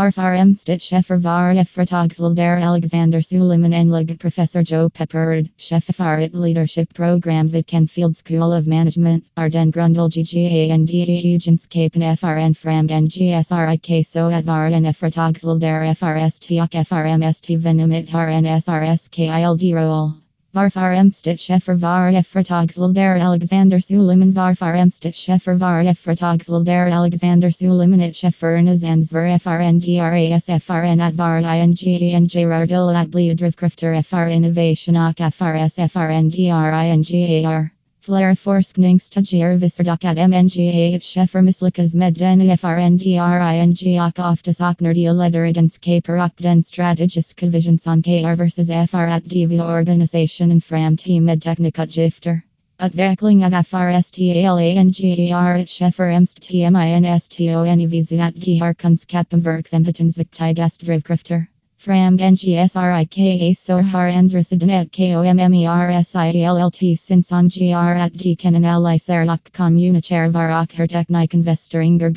Varfarm Stitchefer var Efratogsel der Alexander Suliman Enlig Professor Joe Peppard, Chefafarit Leadership Program Vitkenfield School of Management, Arden Grundel GGANDE Agenskapen FRN Fram NGSRIK So at Varn Efratogsel der FRSTOK FRMST Venomit HRN SRSKILD Roll. Varfar Emstitchefer var Efratogsel der Alexander Suliman Varfar Emstitchefer var Efratogsel der Alexander Suliman at Shefernas Ansver FRNDRAS FRN at var ING Rardil at Bleedrivkrifter FR Innovation AK FRS FRNDRINGAR Flare forskningsstudier visserdak at MNGA Scheffer Mislikas med den FRNDRING och ofta de lederigenskaper och den strategiska vision som KR versus FR at DV organisationen fram till medteknikat gifter. Utveckling av FRSTALANGER at Scheffer Emst TMINSTONEVZ at de har kunskapen verksamhetens viktigast drivkrafter. Fram NGSRIKA SOR har Andresidanet KOMMERSIELLT Sinson GR at Dekanen Alicer och Communicher var och Herteknikinvesteringar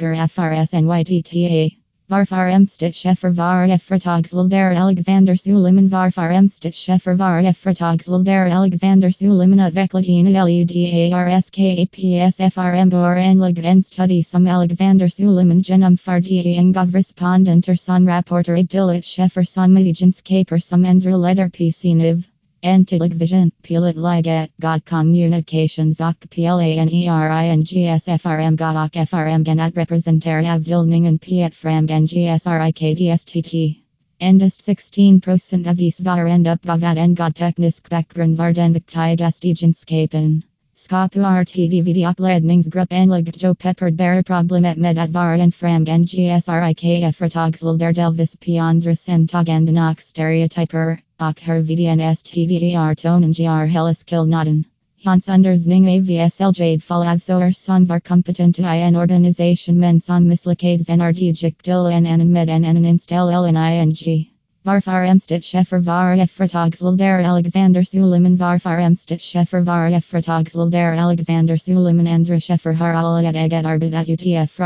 Varfar Emstitchefer var Efratogsel der Alexander Suliman Varfar Emstitchefer var Efratogsel der Alexander Suliman Utveckladina LEDARSKAPSFRM Dor Enlig en study som Alexander Suliman genom Fardiang av respondenter som rapporter Dilit Shefer som agenskaper som ändrar leder PCNIV. Antilig vision, pilat ligat, god communications och PLANERINGSFRM GOK FRM ganat representer av vilningen piet fram NGSRIKDSTT. Endast 16% av is var end up vad en god teknisk bakgrund var den viktigast egenskapen. Skapu RTD videoupledningsgrupp enligt Joe Peppard bara problemet med att vara en framgång GSRIKF Ratogsel der Delvis Piandras Entaganden och stereotyper her VDN STDER tonen gr Helliskill Naden. Hans undersning AVSL Jade er som var kompetent i en organisation men som misslyckades NRDGIC till en annan med en annan install LNING. Varfar Emstitchefer var Efratogsel der Alexander Suliman Varfar Emstitchefer var Efratogsel der Alexander Suliman Andra Shefer har allet eget arbet at UTF.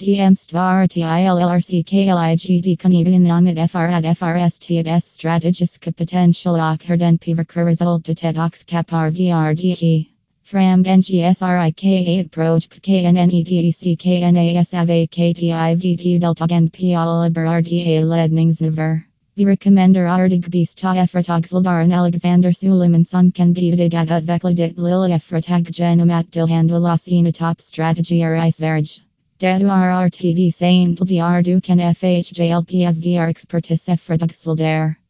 DMst var TILLRCKLIGD Canadian namnet FR at FRST at S strategiska potential och herden piverker resultatet ox kapar VRDE. Fram NGSRIK8 Proj KNNEDEC KNASAVKTIVD Deltagen Piala RDA Ledningsniver. Vi recommender artig bista efratagsildaren Alexander Suliman som kan bidig at utveckla lilla efratag genom att tillhandla sina top strategier i Sverige. Det är RTD Saint DR du kan FHJLP av VR expertis efratagsildar.